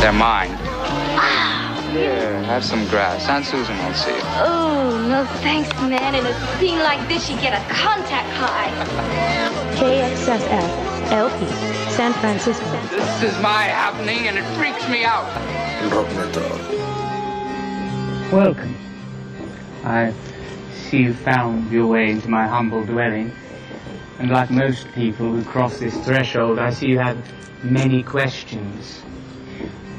They're mine. Ah. Here, have some grass. Aunt Susan will see you. Oh, no thanks, man. In a scene like this, you get a contact high. KXSF LP San Francisco. This is my happening, and it freaks me out. Rock Metal. Welcome. I see you found your way into my humble dwelling. And like most people who cross this threshold, I see you have many questions.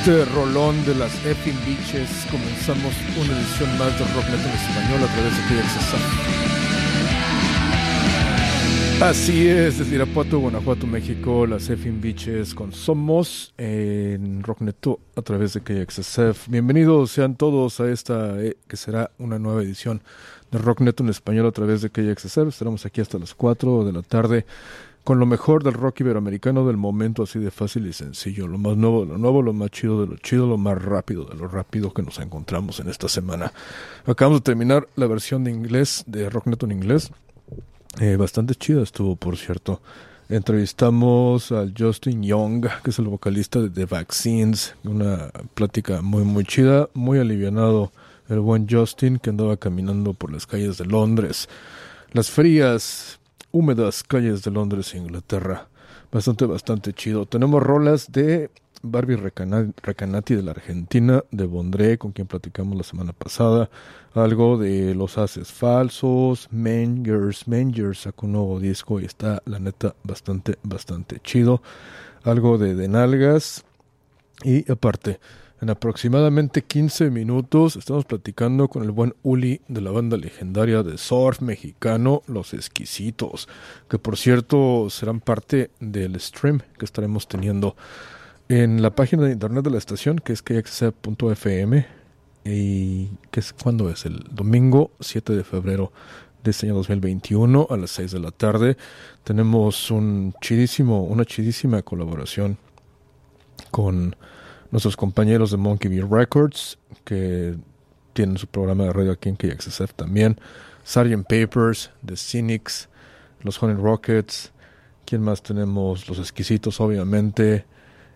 Este rolón de las Effing Beaches comenzamos una edición más de Rock Metal español a través de KXSF. Así es, desde Irapuato, Guanajuato, México, las Effing Beaches con Somos en Rockneto a través de KXSF. Bienvenidos sean todos a esta eh, que será una nueva edición de Rockneto en español a través de KXSF. Estaremos aquí hasta las 4 de la tarde con lo mejor del rock iberoamericano del momento, así de fácil y sencillo. Lo más nuevo de lo nuevo, lo más chido de lo chido, lo más rápido de lo rápido que nos encontramos en esta semana. Acabamos de terminar la versión de inglés, de Rockneto en inglés. Eh, bastante chida estuvo, por cierto. Entrevistamos al Justin Young, que es el vocalista de The Vaccines. Una plática muy, muy chida, muy alivianado. El buen Justin que andaba caminando por las calles de Londres. Las frías, húmedas calles de Londres, Inglaterra. Bastante, bastante chido. Tenemos rolas de Barbie Recana- Recanati de la Argentina, de Bondré, con quien platicamos la semana pasada. Algo de Los Haces Falsos, Mangers. Mangers sacó un nuevo disco y está, la neta, bastante, bastante chido. Algo de De Nalgas. Y aparte, En aproximadamente 15 minutos estamos platicando con el buen Uli de la banda legendaria de surf mexicano Los Exquisitos, que por cierto serán parte del stream que estaremos teniendo en la página de internet de la estación, que es kxc.fm. ¿Y que es cuándo es? El domingo 7 de febrero de este año 2021 a las 6 de la tarde. Tenemos un chidísimo, una chidísima colaboración con nuestros compañeros de Monkey Bee Records, que tienen su programa de radio aquí en KXSF también. Sgt. Papers, The Cynics, los Honey Rockets. ¿Quién más tenemos? Los Exquisitos, obviamente.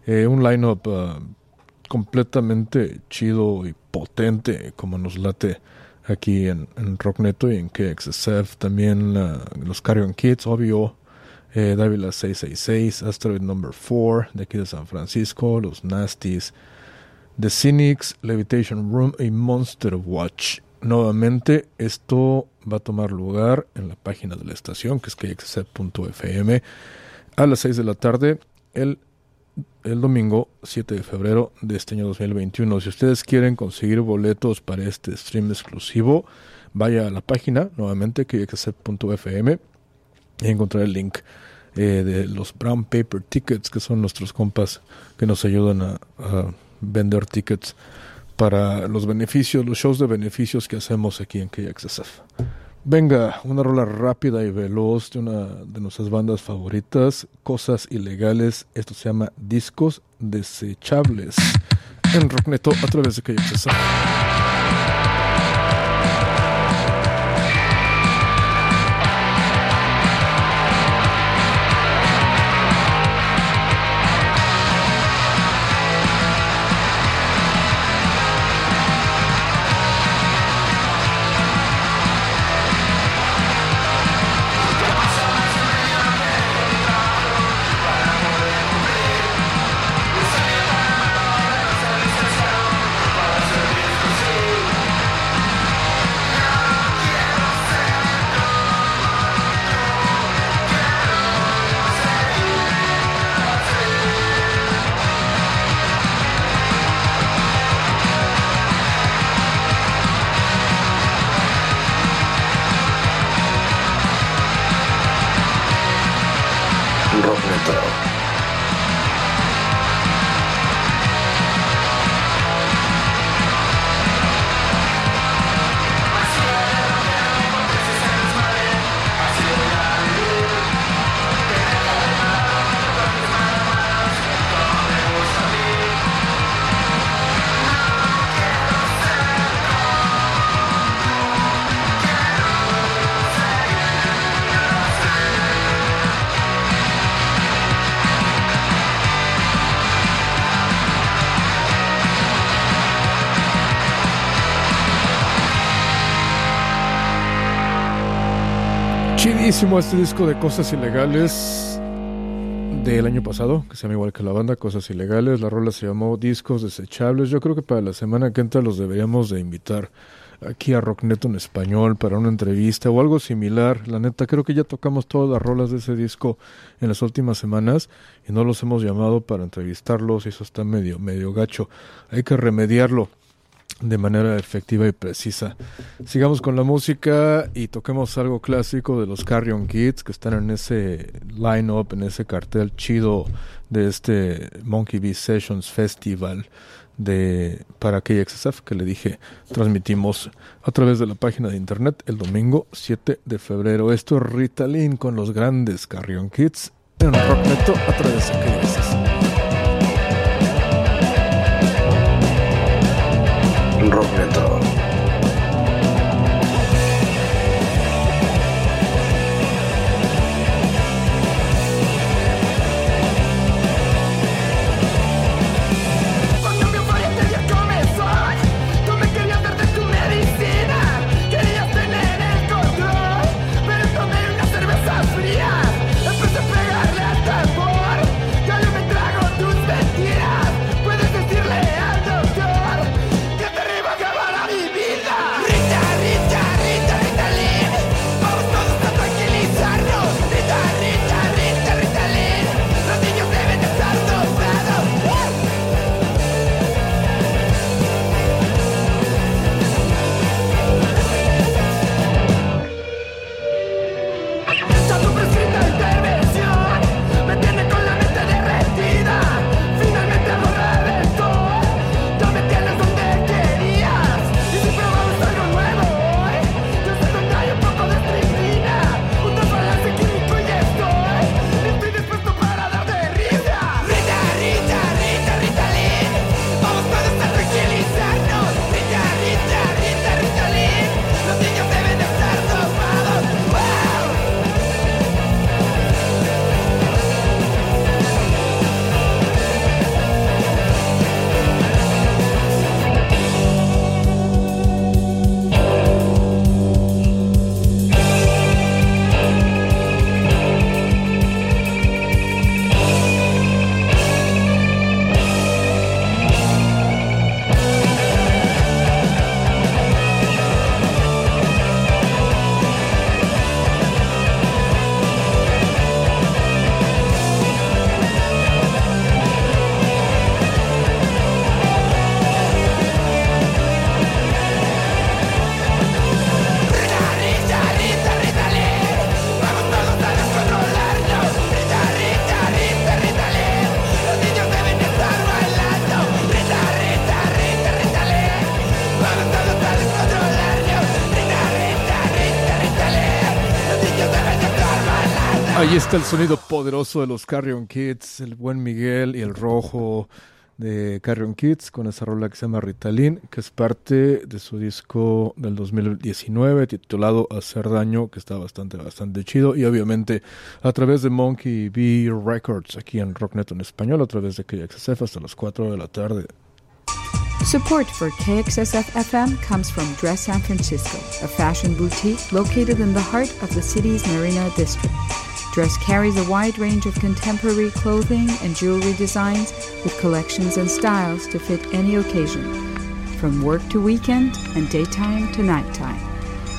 Eh, un lineup uh, completamente chido y potente, como nos late aquí en, en Rockneto y en KXSF. También uh, los Carrion Kids, obvio. Eh, Dávila 666, Asteroid Number 4, de aquí de San Francisco, los Nasties, The Cynics, Levitation Room y Monster Watch. Nuevamente, esto va a tomar lugar en la página de la estación, que es kxc.fm, a las 6 de la tarde, el, el domingo 7 de febrero de este año 2021. Si ustedes quieren conseguir boletos para este stream exclusivo, vaya a la página, nuevamente, y encontrar el link eh, de los Brown Paper Tickets, que son nuestros compas que nos ayudan a, a, vender tickets para los beneficios, los shows de beneficios que hacemos aquí en KXSF. Venga, una rola rápida y veloz de una de nuestras bandas favoritas, Cosas Ilegales. Esto se llama Discos Desechables en Rockneto a través de KXSF. Magneto. Chidísimo este disco de Cosas Ilegales del año pasado, que se llama igual que la banda, Cosas Ilegales. La rola se llamó Discos Desechables. Yo creo que para la semana que entra los deberíamos de invitar aquí a Rockneto en español para una entrevista o algo similar. La neta, creo que ya tocamos todas las rolas de ese disco en las últimas semanas y no los hemos llamado para entrevistarlos y eso está medio, medio gacho. Hay que remediarlo de manera efectiva y precisa. Sigamos con la música y toquemos algo clásico de los Carrion Kids que están en ese line-up, en ese cartel chido de este Monkey Bee Sessions Festival de para KXSF que le dije transmitimos a través de la página de internet el domingo 7 de febrero. Esto es Ritalin con los grandes Carrion Kids en Rockneto a través de KXSF. Está el sonido poderoso de los Carrion Kids, el buen Miguel y el rojo de Carrion Kids con esa rola que se llama Ritalin, que es parte de su disco del 2019 titulado Hacer Daño, que está bastante, bastante chido. Y obviamente a través de Monkey B Records aquí en Rocknet en español, a través de KXSF hasta las 4 de la tarde. Support for KXSF FM comes from Dress San Francisco, a fashion boutique located in the heart of the city's Marina district. Dress carries a wide range of contemporary clothing and jewelry designs with collections and styles to fit any occasion, from work to weekend and daytime to nighttime.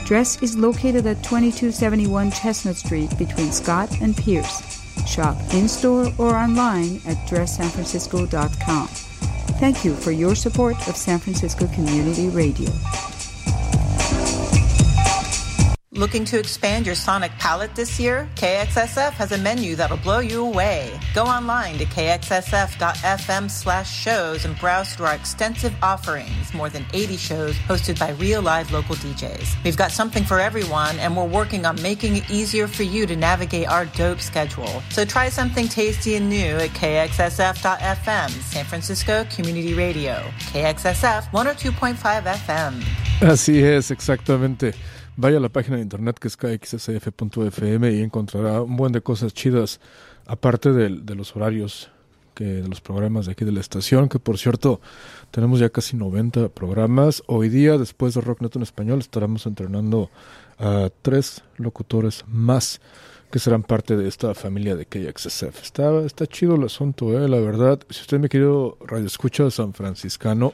Dress is located at 2271 Chestnut Street between Scott and Pierce. Shop in store or online at dresssanfrancisco.com. Thank you for your support of San Francisco Community Radio. Looking to expand your sonic palette this year? KXSF has a menu that'll blow you away. Go online to kxsf.fm slash shows and browse through our extensive offerings, more than 80 shows hosted by real live local DJs. We've got something for everyone, and we're working on making it easier for you to navigate our dope schedule. So try something tasty and new at kxsf.fm, San Francisco Community Radio. KXSF 102.5 FM. Así es, exactamente. Vaya a la página de internet que es kxsf.fm y encontrará un buen de cosas chidas, aparte de, de, los horarios que de los programas de aquí de la estación, que por cierto tenemos ya casi 90 programas. Hoy día, después de Rocknet en español, estaremos entrenando a tres locutores más que serán parte de esta familia de KXSF. Está, está chido el asunto, eh, la verdad. Si usted me querido radio escucha san franciscano,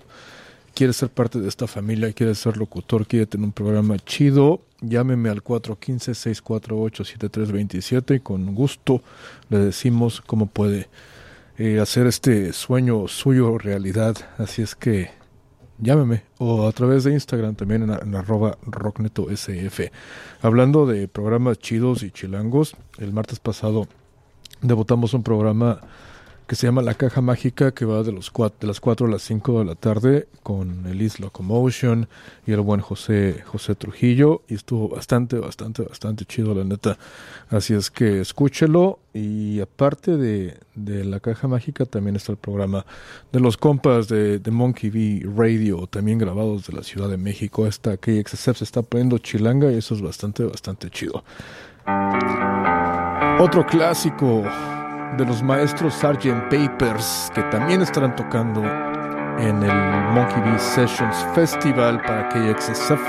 quiere ser parte de esta familia, quiere ser locutor, quiere tener un programa chido, llámeme al 415-648-7327 y con gusto le decimos cómo puede eh, hacer este sueño suyo realidad. Así es que llámeme o a través de Instagram también en, en arroba rocknetosf. Hablando de programas chidos y chilangos, el martes pasado debutamos un programa que se llama La Caja Mágica, que va de, los cuatro, de las 4 a las 5 de la tarde con Elise Locomotion y el buen José, José Trujillo. Y estuvo bastante, bastante, bastante chido, la neta. Así es que escúchelo. Y aparte de, de La Caja Mágica, también está el programa de los compas de, de Monkey V Radio, también grabados de la Ciudad de México. Esta KXSF se está poniendo chilanga y eso es bastante, bastante chido. Otro clásico de los maestros Sgt. Papers, que también estarán tocando en el Monkey Bee Sessions Festival para KXSF.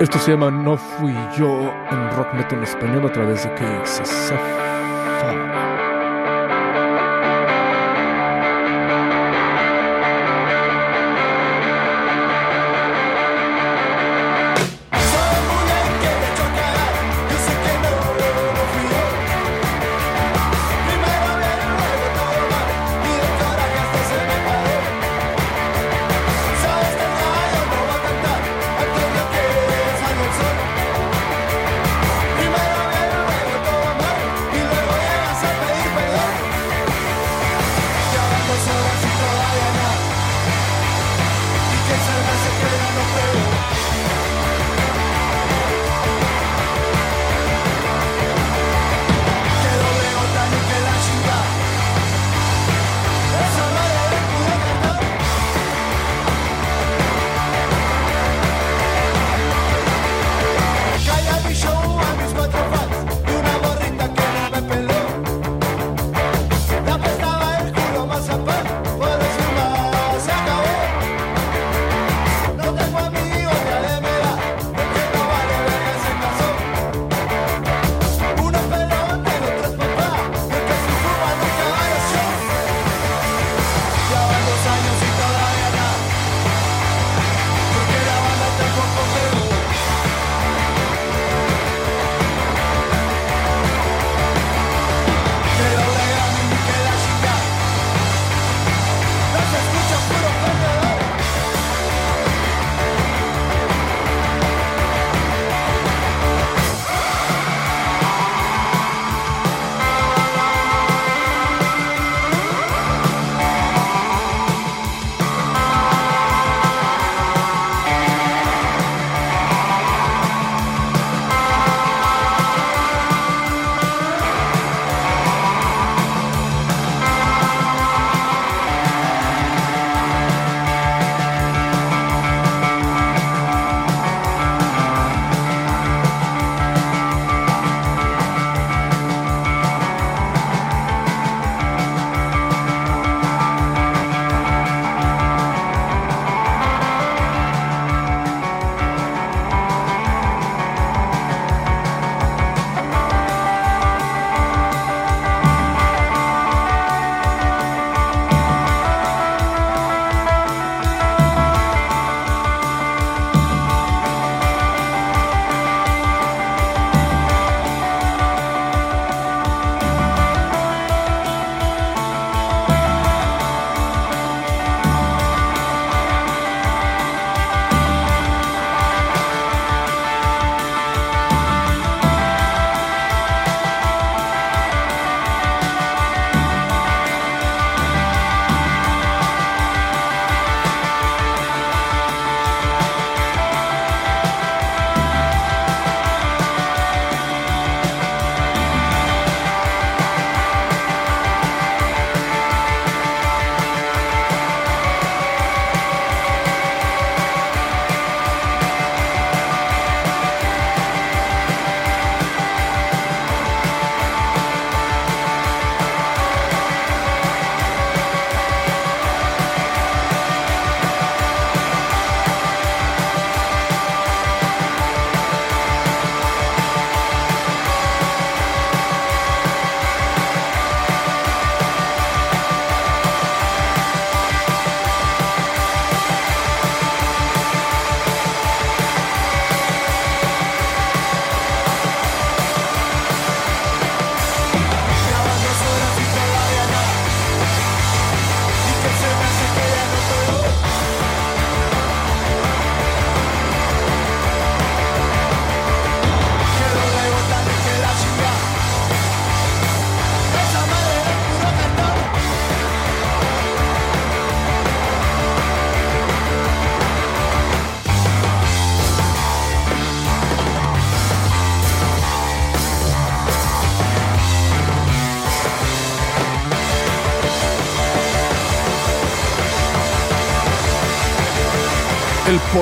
Esto se llama No Fui Yo en Rock Metal en español a través de KXSF.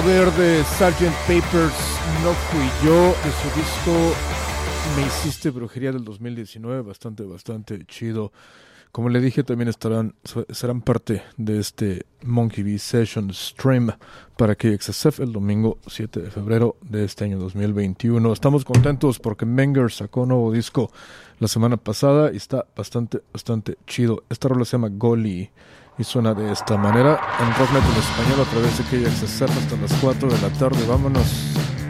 Poder de Sgt. Papers no fui yo de su disco Me hiciste brujería del 2019, bastante, bastante chido. Como le dije, también estarán, serán parte de este Monkey Bee Session Stream para KXSF el domingo 7 de febrero de este año 2021. Estamos contentos porque Menger sacó nuevo disco la semana pasada y está bastante, bastante chido. Esta rola se llama Goli y suena de esta manera en Rocknet en español a través de KXSF hasta las 4 de la tarde. Vámonos.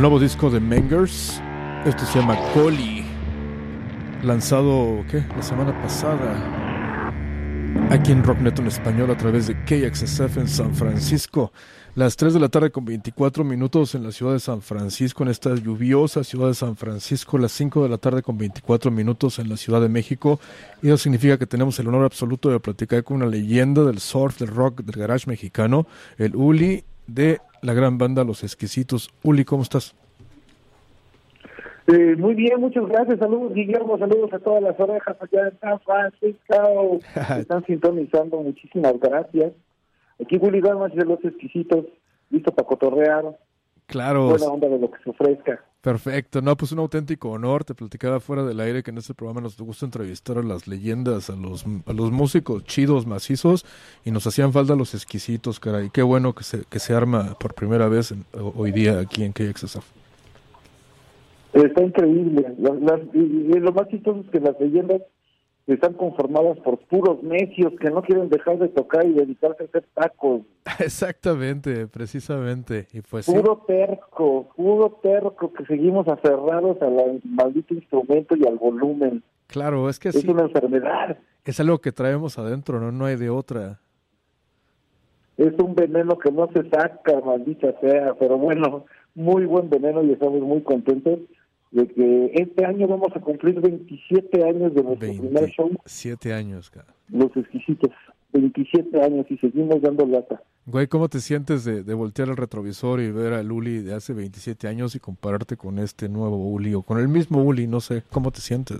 Del nuevo disco de Mengers. Esto se llama Coli. Lanzado, ¿qué? La semana pasada. aquí en Rocknet en español a través de KXSF en San Francisco. Las 3 de la tarde con 24 minutos en la ciudad de San Francisco, en esta lluviosa ciudad de San Francisco. Las 5 de la tarde con 24 minutos en la Ciudad de México. Y eso significa que tenemos el honor absoluto de platicar con una leyenda del surf, del rock, del garage mexicano, el Uli de la gran banda Los Exquisitos. Uli, ¿cómo estás? Eh, muy bien, muchas gracias. Saludos, Guillermo. Saludos a todas las orejas allá en San Francisco. Están sintonizando. Muchísimas gracias. Aquí Willy Damas de los exquisitos, listo para cotorrear. Claro. Buena onda de lo que se ofrezca. Perfecto, no, pues un auténtico honor. Te platicaba fuera del aire que en este programa nos gusta entrevistar a las leyendas, a los, a los músicos chidos, macizos, y nos hacían falta los exquisitos, caray. Qué bueno que se, que se arma por primera vez en- hoy día aquí en KXSF. Está increíble. Y lo más chistoso es que las leyendas están conformadas por puros necios que no quieren dejar de tocar y dedicarse a hacer tacos. Exactamente, precisamente. Y pues sí, Puro terco, puro terco que seguimos aferrados al maldito instrumento y al volumen. claro, es que Es sí, una enfermedad. es algo que traemos adentro, ¿no? No hay de otra. Es un veneno que no se saca, maldita sea, pero bueno, muy buen veneno y estamos muy contentos de que este año vamos a cumplir 27 años de nuestro primer show, 27 años, cara. Los Exquisitos. 27 años y seguimos dando lata. Güey, ¿cómo te sientes de, de voltear el retrovisor y ver al Uli de hace 27 años y compararte con este nuevo Uli o con el mismo Uli? No sé, ¿cómo te sientes?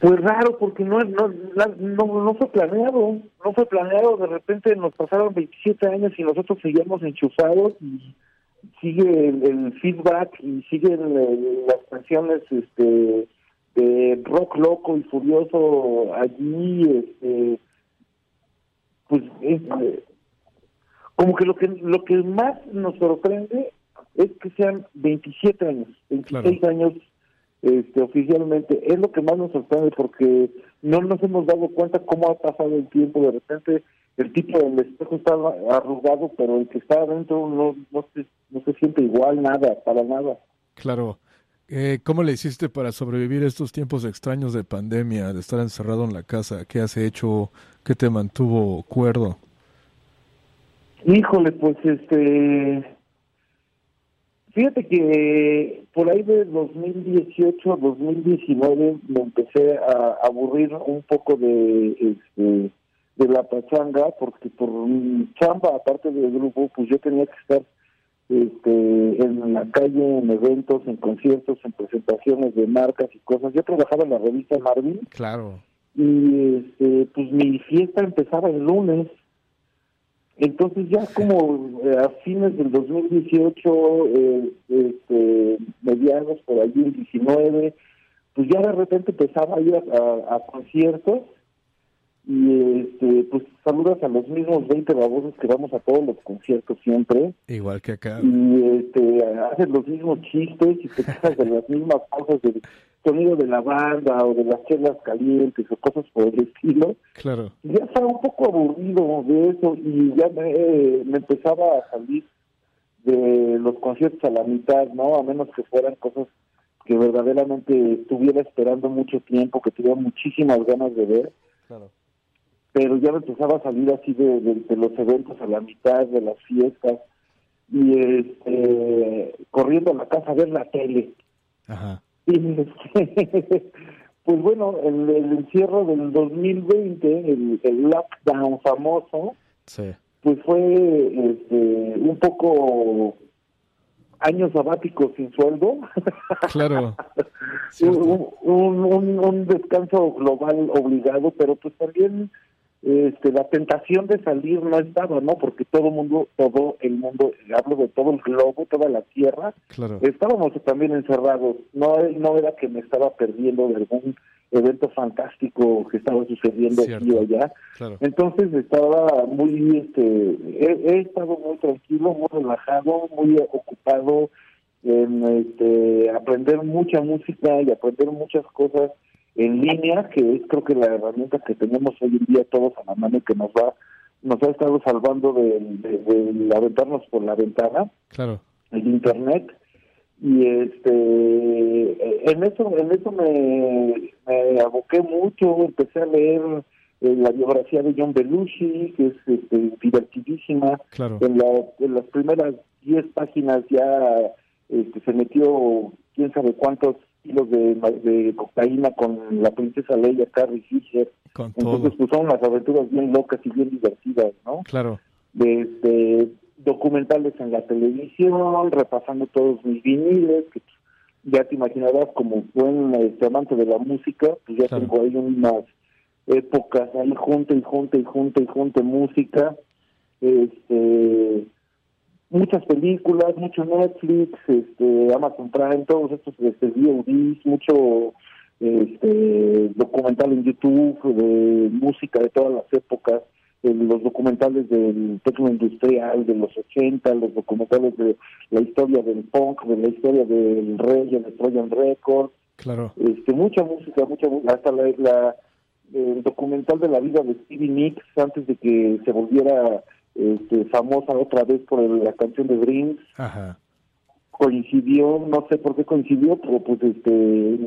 Pues raro, porque no, no, no, no fue planeado, no fue planeado, de repente nos pasaron 27 años y nosotros seguíamos enchufados y sigue el, el feedback y siguen el- las canciones este de rock loco y furioso allí, este, pues es, eh, como que lo que lo que más nos sorprende es que sean 27 años, 26 años este, oficialmente. Es lo que más nos sorprende porque no nos hemos dado cuenta cómo ha pasado el tiempo. De repente el tipo del espejo está arrugado, pero el que está adentro no, no, se, no se siente igual, nada, para nada. Claro. Eh, ¿Cómo le hiciste para sobrevivir estos tiempos extraños de pandemia, de estar encerrado en la casa? ¿Qué has hecho? ¿Qué te mantuvo cuerdo? Híjole, pues este... Fíjate que por ahí de 2018 2019 me empecé a aburrir un poco de este de la pachanga porque por mi chamba aparte del grupo pues yo tenía que estar este en la calle en eventos en conciertos en presentaciones de marcas y cosas. Yo trabajaba en la revista Marvin. Claro. y este pues mi fiesta empezaba el lunes. Entonces ya como eh, a fines del 2018 eh, este mediados por allí el 19 pues ya de repente empezaba a ir a, a- a conciertos y este pues saludas a los mismos 20 babosos que vamos a todos los conciertos siempre Igual que acá. y este haces los mismos chistes y te quejas de las mismas cosas del sonido de la banda o de las chelas calientes o cosas por el estilo Claro. y ya estaba un poco aburrido de eso y ya me, me empezaba a salir de los conciertos a la mitad, ¿no? A menos que fueran cosas que verdaderamente estuviera esperando mucho tiempo, que tuviera muchísimas ganas de ver, Claro. Pero ya me empezaba a salir así de, de- de los eventos a la mitad, de las fiestas, y este, corriendo a la casa a ver la tele. Ajá. Y este, pues bueno, el, el encierro del 2020, el, el lockdown famoso, Sí. pues fue este, un poco años sabáticos sin sueldo. Claro. un, un, un- un descanso global obligado, pero pues también este, la tentación de salir no estaba, ¿no? Porque todo el mundo, todo el mundo, hablo de todo el globo, toda la tierra, Claro. estábamos también encerrados. No, no era que me estaba perdiendo de algún evento fantástico que estaba sucediendo aquí o allá. Claro. Entonces estaba muy, este, he, he estado muy tranquilo, muy relajado, muy ocupado en este, aprender mucha música y aprender muchas cosas en línea, que es creo que la herramienta que tenemos hoy en día todos a la mano y que nos va, nos ha estado salvando de, de, de aventarnos por la ventana Claro. el internet y este en eso en eso me, me aboqué mucho empecé a leer eh, la biografía de John Belushi que es este, divertidísima Claro. en, la- en las primeras 10 páginas ya este, se metió quién sabe cuántos kilos de, de cocaína con la princesa Leia Carrie Fisher Con todo. entonces pues son unas aventuras bien locas y bien divertidas no Claro. de este, documentales en la televisión, repasando todos mis viniles, que pues, ya te imaginarás como buen este, amante de la música, pues ya Claro. tengo ahí unas épocas ahí junta y junta y junta y junta música, este muchas películas, mucho Netflix, este Amazon Prime, todos estos este, VODs, mucho este documental en YouTube de música de todas las épocas, los documentales del tecno industrial de los 80, los documentales de la historia del punk, de la historia del rey, de Trojan Records, Claro. este mucha música, mucha hasta la, la- el documental de la vida de Stevie Nicks antes de que se volviera este, famosa otra vez por el- la canción de Dreams. Ajá. coincidió, no sé por qué coincidió, pero pues este,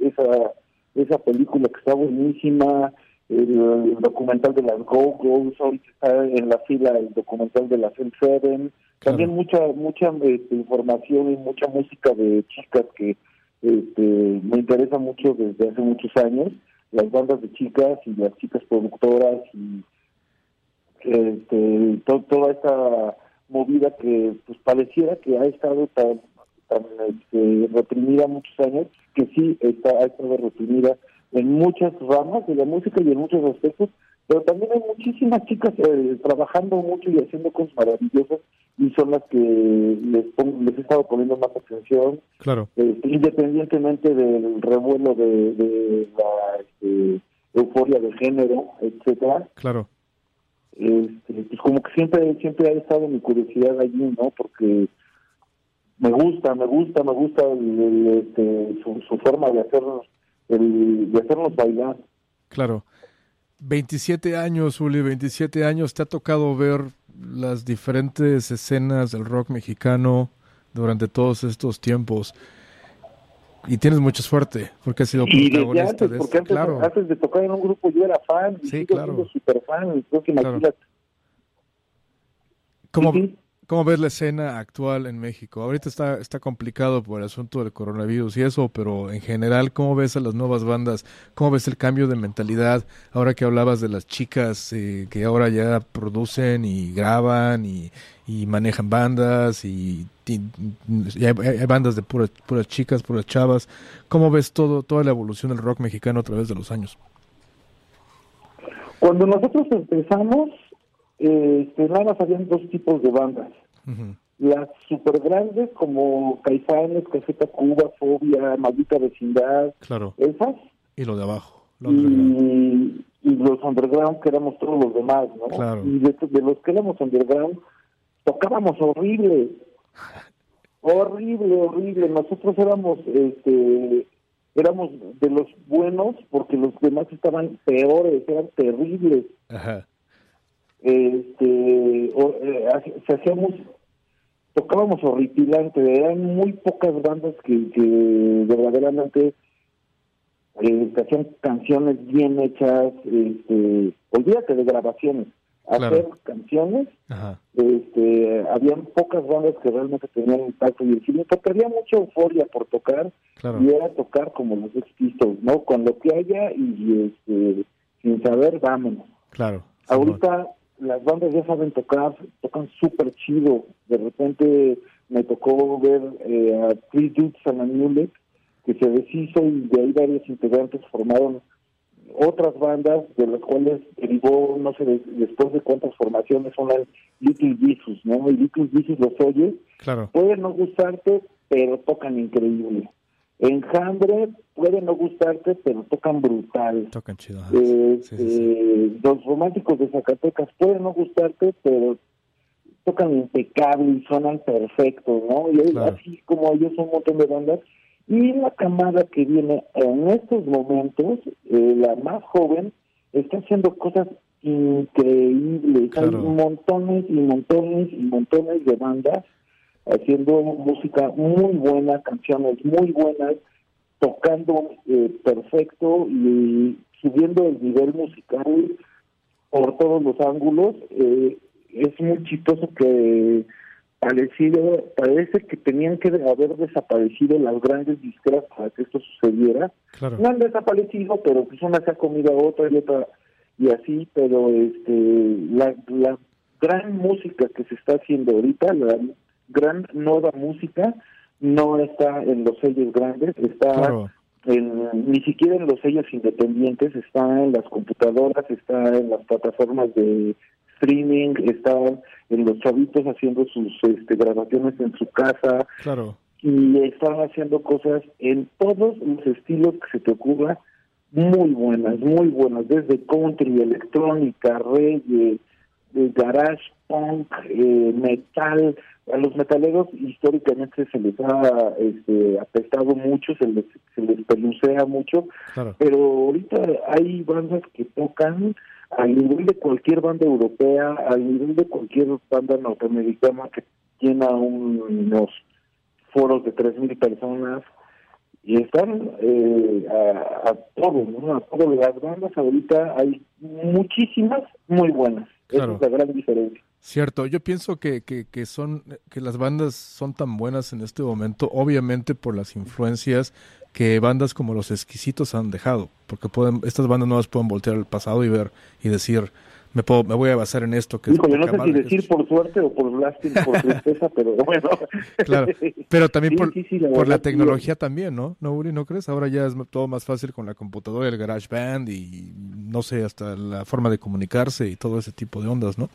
esa, esa película que está buenísima, el, el documental de las Go ahorita está en la fila el documental de las M7, también mucha mucha este, información y mucha música de chicas que este, me interesa mucho desde hace muchos años, las bandas de chicas y las chicas productoras y este, to- toda esta movida que pues pareciera que ha estado tan, tan este, reprimida muchos años, que sí está, ha estado reprimida en muchas ramas de la música y en muchos aspectos, pero también hay muchísimas chicas eh, trabajando mucho y haciendo cosas maravillosas y son las que les, pongo- les he estado poniendo más atención, Claro. este, independientemente del revuelo de, de la este, euforia de género, etcétera Claro. Este, pues como que siempre siempre ha estado mi curiosidad allí no porque me gusta me gusta me gusta el- este, su, su forma de hacernos el, de hacernos bailar Claro. 27 años, Uli, 27 años. ¿Te ha tocado ver las diferentes escenas del rock mexicano durante todos estos tiempos? Y tienes mucha suerte, porque has sido y protagonista antes de porque esto. antes, Claro. antes de tocar en un grupo yo era fan y Sí, sigo claro. siendo super fan creo que Claro. imagínate ¿Cómo, Sí, sí. ¿Cómo ves la escena actual en México? Ahorita está, está complicado por el asunto del coronavirus y eso, pero en general, ¿cómo ves a las nuevas bandas? ¿Cómo ves el cambio de mentalidad? Ahora que hablabas de las chicas eh, que ahora ya producen y graban y, y manejan bandas y, y- hay, hay bandas de puras, puras chicas, puras chavas. ¿Cómo ves todo, toda la evolución del rock mexicano a través de los años? cuando nosotros empezamos eh, nada más habían dos tipos de bandas las super grandes como Caifanes, Cafeta Cuba, Fobia, Maldita Vecindad, Claro. esas, Y lo de abajo. lo underground. y, y los underground que éramos todos los demás, ¿no? Claro. Y de, de los que éramos underground, tocábamos horrible, horrible, horrible. Nosotros éramos, este, éramos de los buenos porque los demás estaban peores, eran terribles. Ajá. Este, o- eh, se hacíamos tocábamos horripilante, eran muy pocas bandas que, que verdaderamente eh, que hacían canciones bien hechas, este, olvídate de grabaciones, hacer Claro. canciones, Ajá. este, habían pocas bandas que realmente tenían impacto y el cine, porque había mucha euforia por tocar Claro. y era tocar como los Sex Pistols, ¿no? Con lo que haya y este, sin saber, vámonos. Claro. Ahorita las bandas ya saben tocar, tocan súper chido. De repente me tocó ver eh, a Three Dudes and a Mullet, que se deshizo y de ahí varios integrantes formaron otras bandas, de las cuales derivó, no sé, de- después de cuántas formaciones son las Little Jesus, ¿no? Y Little Jesus los oyes, Claro. puede no gustarte, pero tocan increíble. Enjambre puede no gustarte, pero tocan brutal. Tocan chido. Eh, Sí, sí, sí. eh, los románticos de Zacatecas pueden no gustarte, pero tocan impecable y suenan perfectos, ¿no? Y Claro. así como ellos un montón de bandas. Y la camada que viene en estos momentos, eh, la más joven, está haciendo cosas increíbles. Claro. Hay montones y montones y montones de bandas haciendo música muy buena, canciones muy buenas, tocando eh, perfecto y subiendo el nivel musical por todos los ángulos. Eh, es muy chistoso que parecido, parece que tenían que haber desaparecido las grandes disqueras para que esto sucediera. Claro. No han desaparecido, pero pues una se ha comido a otra y otra y así, pero este la, la gran música que se está haciendo ahorita, la gran nueva música, no está en los sellos grandes, está Claro. en, ni siquiera en los sellos independientes, está en las computadoras, está en las plataformas de streaming, está en los chavitos haciendo sus este, grabaciones en su casa Claro. y están haciendo cosas en todos los estilos que se te ocurra, muy buenas, muy buenas, desde country, electrónica, reggae, garage, punk, eh, metal. A los metaleros históricamente se les ha este, apestado mucho, se les, se les pelucea mucho, Claro. pero ahorita hay bandas que tocan al nivel de cualquier banda europea, al nivel de cualquier banda norteamericana que llena un- unos foros de 3.000 personas y están eh, a, a todo, ¿no? A todo. Las bandas ahorita hay muchísimas muy buenas. Claro. Esa es la gran diferencia. Cierto, yo pienso que, que, que son que las bandas son tan buenas en este momento, obviamente por las influencias que bandas como los exquisitos han dejado, porque pueden, estas bandas nuevas pueden voltear al pasado y ver y decir, me puedo, me voy a basar en esto que es Híjole, no sé si decir es- por suerte o por lástima, por tristeza, pero bueno. Claro, pero también Sí, por, sí, sí, la por la tecnología también, ¿no? ¿No, Uri, no crees? Ahora ya es todo más fácil con la computadora, el garage band y no sé, hasta la forma de comunicarse y todo ese tipo de ondas, ¿no?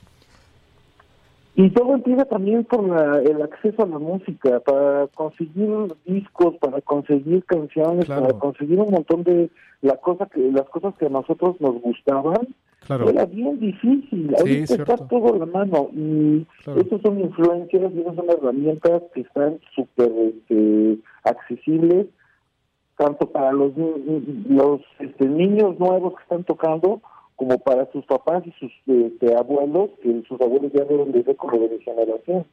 Y todo empieza también por la- el acceso a la música, para conseguir discos, para conseguir canciones, Claro. para conseguir un montón de la cosa que las cosas que a nosotros nos gustaban. Claro. Era bien difícil. Sí, cierto. está todo a la mano y Claro. esas son influencias y esas son herramientas que están súper este, accesibles tanto para los los este, niños nuevos que están tocando como para sus papás y sus este, abuelos, que sus abuelos ya deben de como de generación.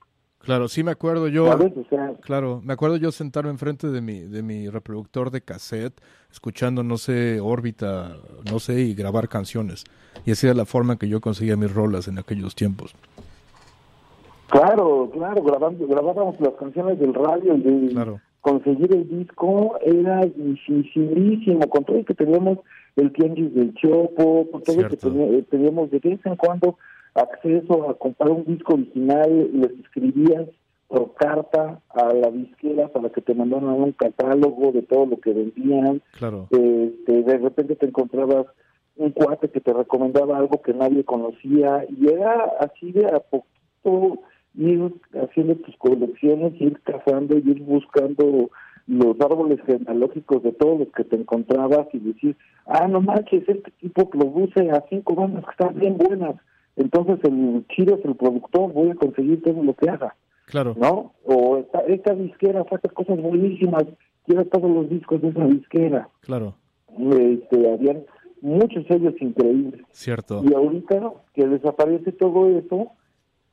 Claro, sí me acuerdo yo. ¿Sabes? O sea, Claro, me acuerdo yo sentarme enfrente de mi, de mi reproductor de cassette, escuchando, no sé, órbita, no sé, y grabar canciones. Y esa era la forma en que yo conseguía mis rolas en aquellos tiempos. claro, claro, grabando, grabábamos las canciones del radio y de Claro. conseguir el disco era dificilísimo, con todo y que teníamos el tianguis del Chopo, con todo y que eh, teníamos de vez en cuando acceso a comprar un disco original, les escribías por carta a la disquera para que te mandaran un catálogo de todo lo que vendían, Claro. este, de repente te encontrabas un cuate que te recomendaba algo que nadie conocía y era así de a poquito ir haciendo tus colecciones, ir cazando y ir buscando los árboles genealógicos de todo lo que te encontrabas y decir, ah, no manches, este tipo produce a cinco bandas que están bien buenas, entonces el chido es el productor, voy a conseguir todo lo que haga. Claro. ¿no? O esta, esta disquera saca cosas buenísimas, quiero todos los discos de esa disquera. Claro. Este, habían muchos sellos increíbles. Cierto. Y ahorita que desaparece todo eso,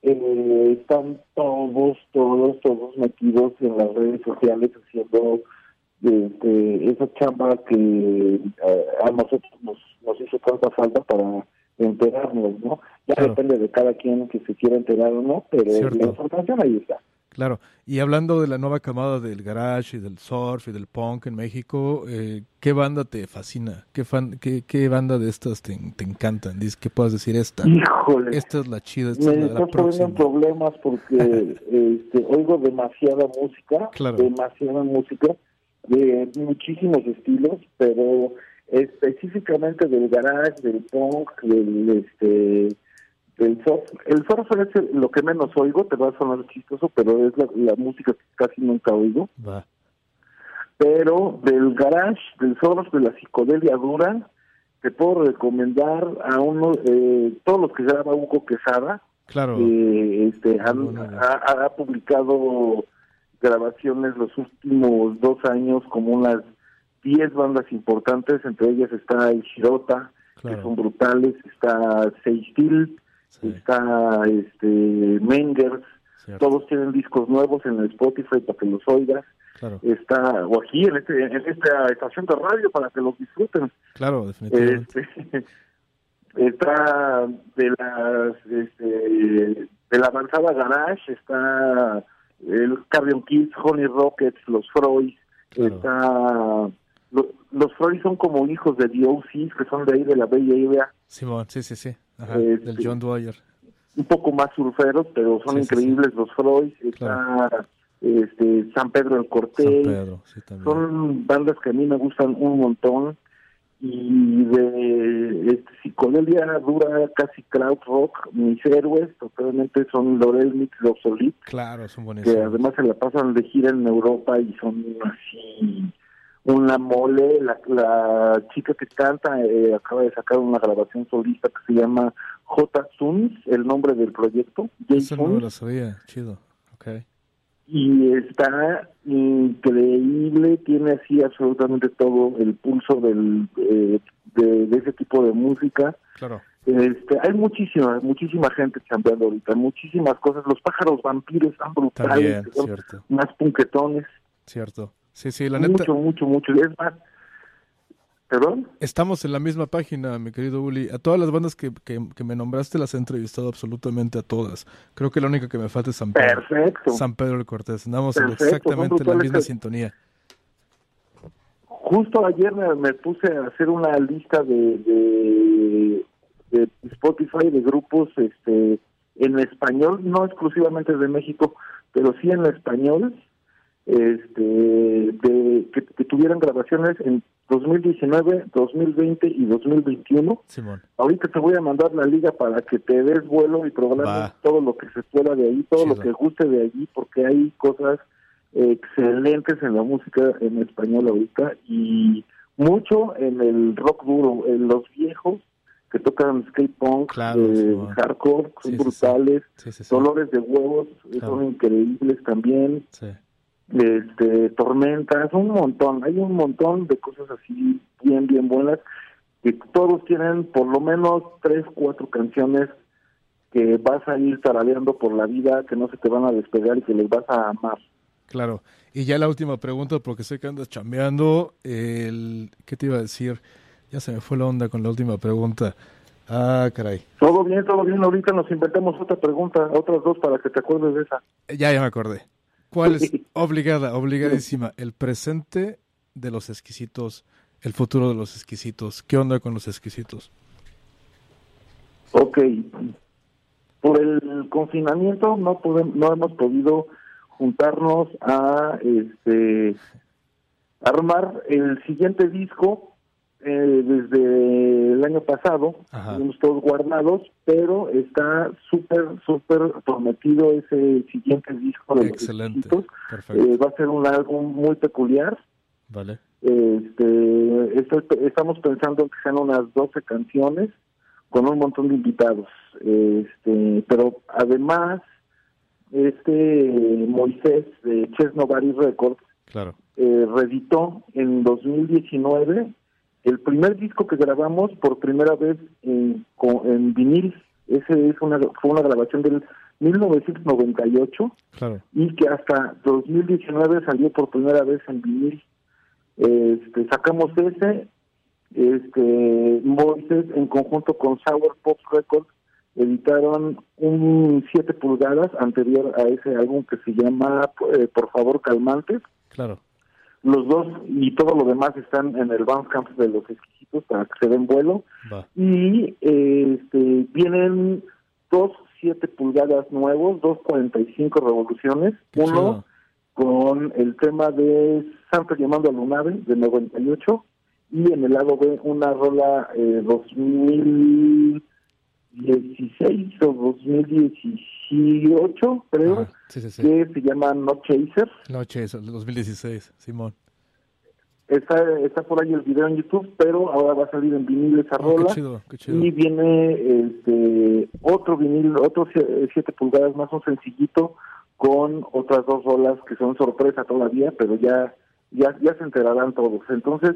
eh, están todos, todos, todos metidos en las redes sociales haciendo este, esa chamba que eh, a nosotros nos, nos hizo tanta falta para enterarnos, ¿no? Ya Claro. depende de cada quien que se quiera enterar o no, pero Cierto. la información ahí está. Claro. Y hablando de la nueva camada del garage y del surf y del punk en México, eh, ¿qué banda te fascina? ¿Qué, fan, qué, qué banda de estas te, te encantan? Dices que puedas decir esta. Híjole. Esta es la chida, esta Me es la, la próxima. problemas porque este, oigo demasiada música, Claro. demasiada música de muchísimos estilos, pero específicamente del garage, del punk, del este del surf. El surf es el- lo que menos oigo, te va a sonar chistoso, pero es la, la música que casi nunca oigo. Va. Pero del garage, del surf, de la psicodelia dura, te puedo recomendar a uno, eh, todos los que graba Hugo Quesada, Claro. eh, este, han- ha, ha publicado grabaciones los últimos dos años como unas 10 bandas importantes, entre ellas está el Shirota, Claro. que son brutales, está Seistil, Sí. está este Mengers, Cierto. todos tienen discos nuevos en el Spotify para que los oigas. Claro, Está, o aquí en, este, en esta estación de radio para que los disfruten. claro, definitivamente. Este, está de las este, de la avanzada Garage, está el Carrion Kids, Honey Rockets, los Freud, Claro. está lo- los Freud son como hijos de OCs, que son de ahí de la Bay Area, Simón, sí, sí, sí. Ajá, Este- del John Dwyer. un poco más surferos, pero son Sí, sí, increíbles los Freud, está este San Pedro el San Cortés, Pedro, sí, también. son bandas que a mí me gustan un montón y de este, psicodelia dura casi crowd rock mis héroes totalmente son Laurel Mix de Obsolete Claro, son que buenísimos. además se la pasan de gira en Europa y son así una mole la, la chica que canta eh, acaba de sacar una grabación solista que se llama J. Suns el nombre del proyecto J. Eso no lo sabía, chido. Ok. y está increíble, tiene así absolutamente todo el pulso del, eh, de, de ese tipo de música. Claro. Este, hay muchísima, muchísima gente chambeando ahorita, muchísimas cosas. Los pájaros vampiros están brutales, También, que son cierto, más punquetones. cierto. Sí, sí, la neta, mucho, mucho, mucho. Es más, ¿perdón? estamos en la misma página, mi querido Uli. A todas las bandas que, que, que me nombraste las he entrevistado absolutamente a todas. Creo que la única que me falta es San Pedro. Perfecto. San Pedro el Cortés. Andamos en Perfecto, exactamente son la misma que- sintonía. Justo ayer me, me puse a hacer una lista de, de, de Spotify de grupos este en español, no exclusivamente de México, pero sí en español, este de que, que tuvieran grabaciones en 2019, 2020 y 2021. Simón. Ahorita te voy a mandar la liga para que te des vuelo y programes Va. todo lo que se pueda de ahí, todo lo que guste de allí, porque hay cosas excelentes en la música en español ahorita y mucho en el rock duro, en los viejos que tocan skate punk, Claro, eh, hardcore, son Sí, brutales, Sí, sí, sí. dolores de huevos, eh, Claro. son increíbles también. Este tormentas, un montón, hay un montón de cosas así bien bien buenas que todos tienen por lo menos tres, cuatro canciones que vas a ir tarareando por la vida, que no se te van a despegar y que les vas a amar. Claro. Y ya la última pregunta, porque sé que andas chambeando. El... ¿Qué te iba a decir? Ya se me fue la onda con la última pregunta. Ah, caray. Todo bien, todo bien, ahorita nos inventamos otra pregunta, otras dos para que te acuerdes de esa. Ya, ya me acordé. ¿Cuál es obligada, obligadísima? El presente de los exquisitos, el futuro de los exquisitos. ¿Qué onda con los exquisitos? Ok, por el confinamiento no podem- no hemos podido juntarnos a este armar el siguiente disco eh, desde el año pasado tenemos todos guardados pero está súper súper prometido ese siguiente disco de los Excelente. Perfecto. Eh, va a ser un álbum muy peculiar Vale. este, estamos pensando en que sean unas 12 canciones con un montón de invitados. Este, pero además, este Moisés de Chess Nobody Records Claro. eh, reeditó en 2019 el primer disco que grabamos por primera vez en, en vinil. Ese es una, fue una grabación del 1998 Claro. y que hasta 2019 salió por primera vez en vinil. Este, sacamos ese, este, Moises en conjunto con Sour Pop Records editaron un 7 pulgadas anterior a ese álbum que se llama eh, Por favor calmantes. Claro. Los dos y todo lo demás están en el Bandcamp de los exquisitos para que se den vuelo Va. y eh, este, vienen dos 7 pulgadas nuevos, dos 45 revoluciones, Qué uno chido. con el tema de Santo llamando a Lunave de 98 y en el lado B una rola eh, 2016 o 2018 creo Ajá. Sí, sí, sí. que se llama No Chaser Noche, eso, el 2016, Simón. está, está por ahí el video en YouTube pero ahora va a salir en vinil esa Oh, rola qué chido, qué chido. y viene este otro vinil, otro 7 pulgadas más un sencillito con otras dos rolas que son sorpresa todavía, pero ya ya ya se enterarán todos. Entonces,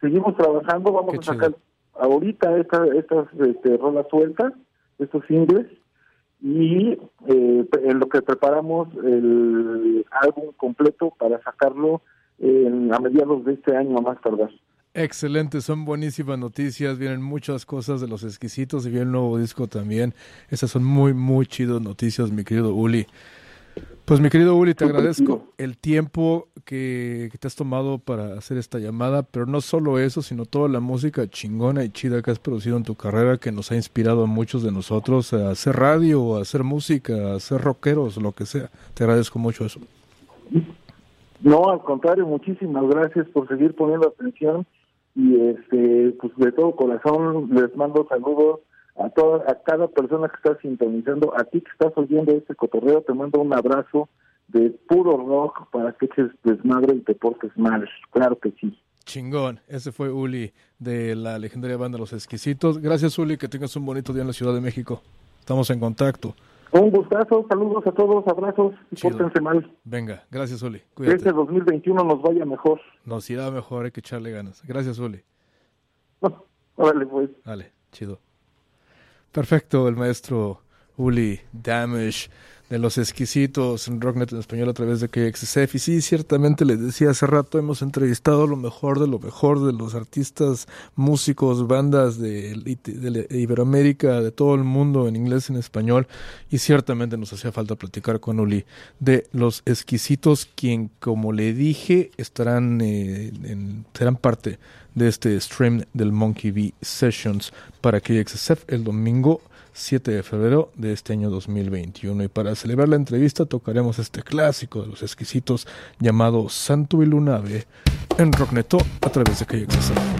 seguimos trabajando, vamos Qué a sacar chido. Ahorita esta, estas este, rolas sueltas, estos singles y eh, en lo que preparamos el álbum completo para sacarlo en- a mediados de este año más tardar. Excelente, son buenísimas noticias, vienen muchas cosas de los exquisitos y viene el nuevo disco también. Esas son muy, muy chidas noticias, mi querido Uli. Pues mi querido Uli, te agradezco el tiempo que, que te has tomado para hacer esta llamada, pero no solo eso, sino toda la música chingona y chida que has producido en tu carrera que nos ha inspirado a muchos de nosotros a hacer radio, a hacer música, a ser rockeros, lo que sea. Te agradezco mucho eso. No, al contrario, muchísimas gracias por seguir poniendo atención y este pues de todo corazón les mando saludos a toda a cada persona que está sintonizando, a ti que estás oyendo este cotorreo, te mando un abrazo de puro rock para que eches desmadre y te portes mal, claro que sí. Chingón, ese fue Uli de la legendaria banda Los Exquisitos. Gracias Uli, que tengas un bonito día en la Ciudad de México. Estamos en contacto. Un gustazo, saludos a todos, abrazos y Chido. pórtense mal. Venga, gracias Uli. Que este 2021 nos vaya mejor. Nos irá mejor, hay que echarle ganas. Gracias Uli. Órale pues. Vale, chido. Perfecto, el maestro Uli Damage de los exquisitos en Rocknet en español a través de KXSF. Y sí, ciertamente les decía hace rato, hemos entrevistado lo mejor de lo mejor de los artistas, músicos, bandas de, de Iberoamérica, de todo el mundo, en inglés en español. Y ciertamente nos hacía falta platicar con Uli de los exquisitos, quien, como le dije, estarán eh, en- serán parte de este stream del Monkey Bee Sessions para KXSF el domingo 7 de febrero de este año 2021. Y para celebrar la entrevista tocaremos este clásico de los exquisitos llamado Santo y Lunave en Rockneto a través de. El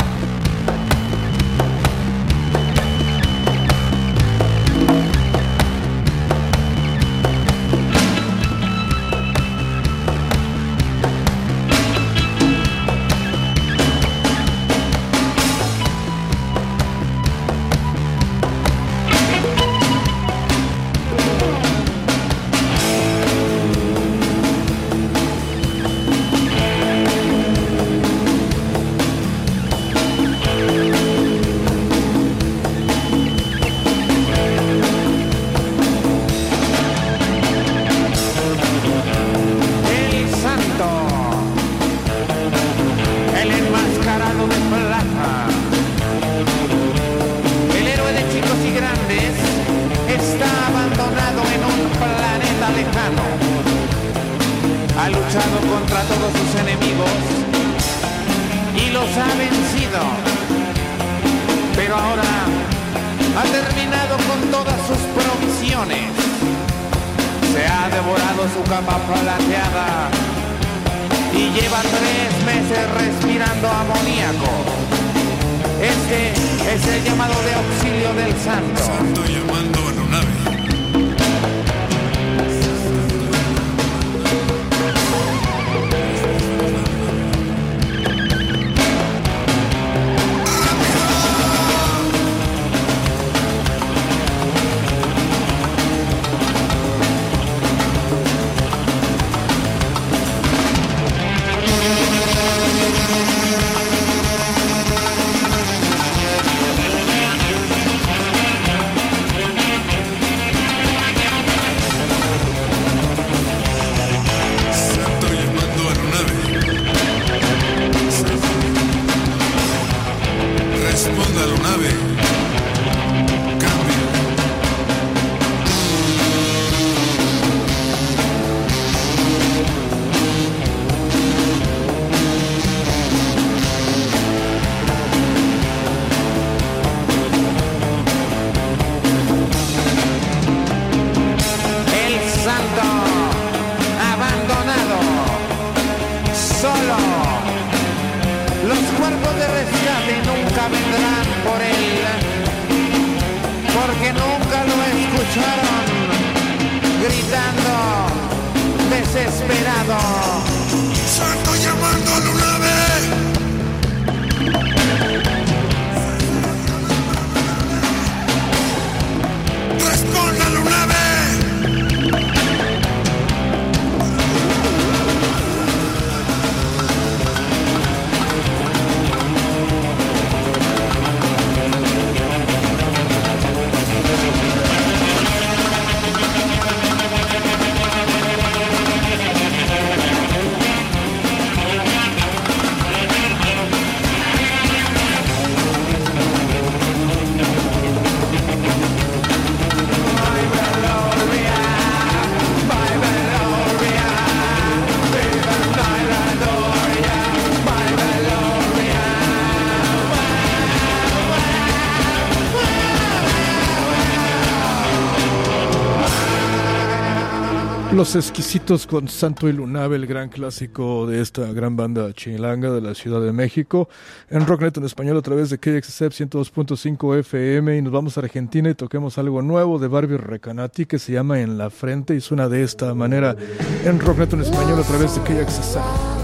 Los cuerpos de rescate nunca vendrán por él, porque nunca lo escucharon gritando desesperado. Santo llamando a Los exquisitos con Santo y Lunave, el gran clásico de esta gran banda chilanga de la Ciudad de México, en Rocknet en español a través de KXSF 102.5 FM y nos vamos a Argentina y toquemos algo nuevo de Barbie Recanati que se llama En la Frente. Y suena de esta manera. En Rocknet en español a través de KXSF.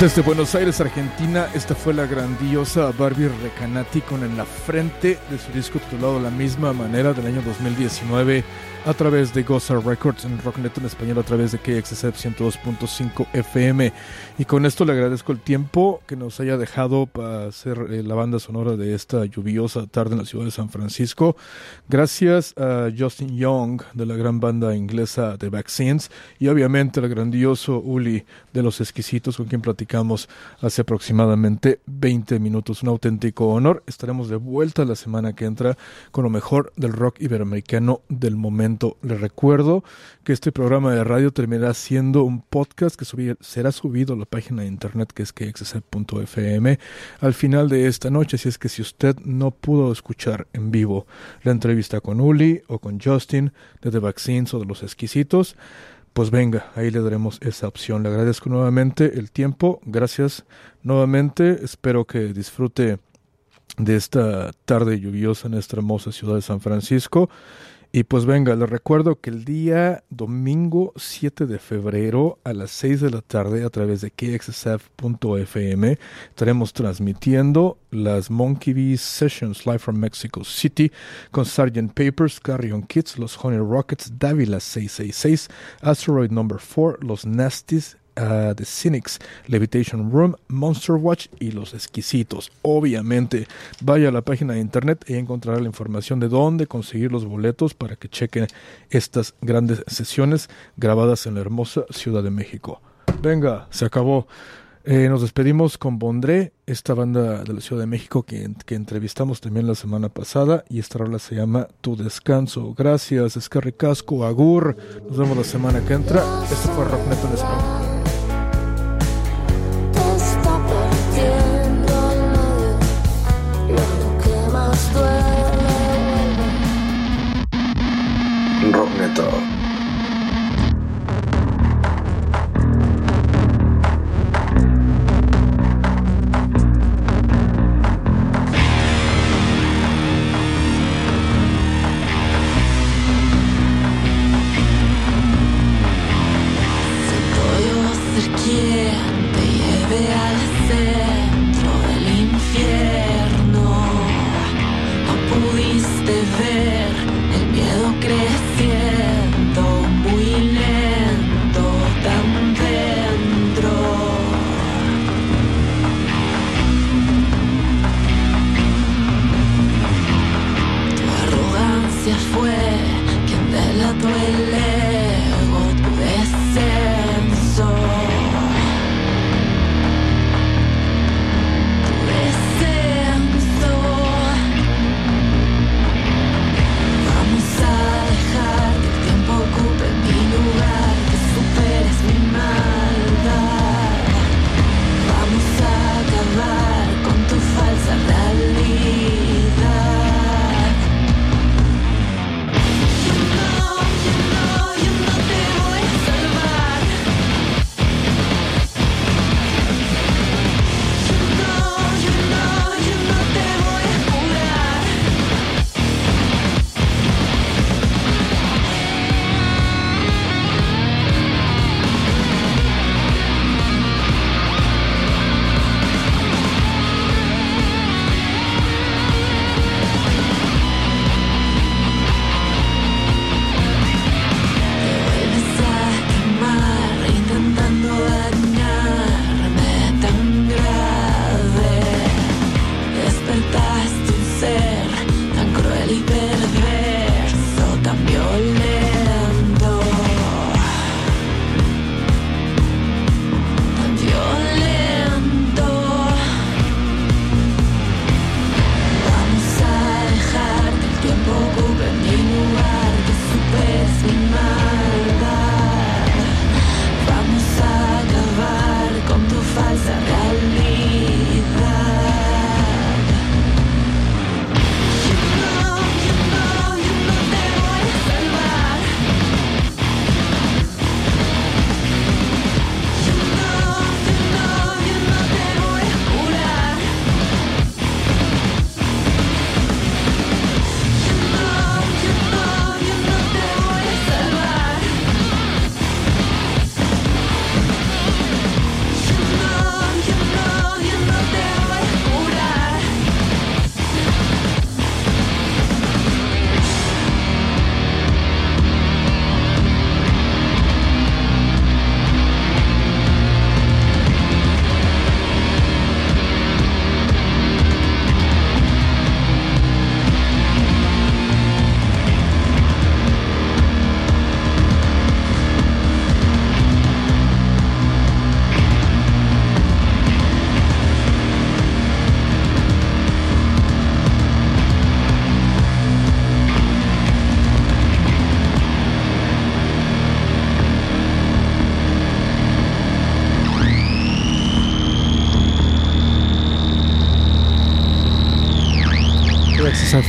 Desde Buenos Aires, Argentina, esta fue la grandiosa Barbie Recanati con En la Frente de su disco titulado La misma manera del año 2019 a través de Goza Records en Rocknet en español a través de KXSF 102.5 FM. Y con esto le agradezco el tiempo que nos haya dejado para hacer eh, la banda sonora de esta lluviosa tarde en la ciudad de San Francisco. Gracias a Justin Young de la gran banda inglesa The Vaccines y obviamente al grandioso Uli de Los Exquisitos con quien platicamos hace aproximadamente 20 minutos. Un auténtico honor. Estaremos de vuelta la semana que entra con lo mejor del rock iberoamericano del momento. Momento. Recuerdo que este programa de radio terminará siendo un podcast que subir- será subido a la página de internet que es kxsf.fm al final de esta noche. Así es que si usted no pudo escuchar en vivo la entrevista con Uli o con Justin de The Vaccines o de los exquisitos, pues venga, ahí le daremos esa opción. Le agradezco nuevamente el tiempo. Gracias nuevamente. Espero que disfrute de esta tarde lluviosa en esta hermosa ciudad de San Francisco. Y pues venga, les recuerdo que el día domingo 7 de febrero a las 6 de la tarde a través de kxsf.fm estaremos transmitiendo las Monkey Bee Sessions live from Mexico City con Sgt. Papers, Carrion Kids, los Honey Rockets, Davila 666, Asteroid Number 4, los Nasties, The Cynics, Levitation Room, Monster Watch y Los Exquisitos. Obviamente, vaya a la página de internet y encontrará la información de dónde conseguir los boletos para que chequen estas grandes sesiones grabadas en la hermosa Ciudad de México. Venga, se acabó. Eh, nos despedimos con Bondré, esta banda de la Ciudad de México que, que entrevistamos también la semana pasada y esta rola se llama Tu Descanso. Gracias, Escarri Casco, Agur. Nos vemos la semana que entra. Esto fue Rocknet en español. Cristo.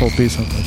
KXSFLP San Francisco.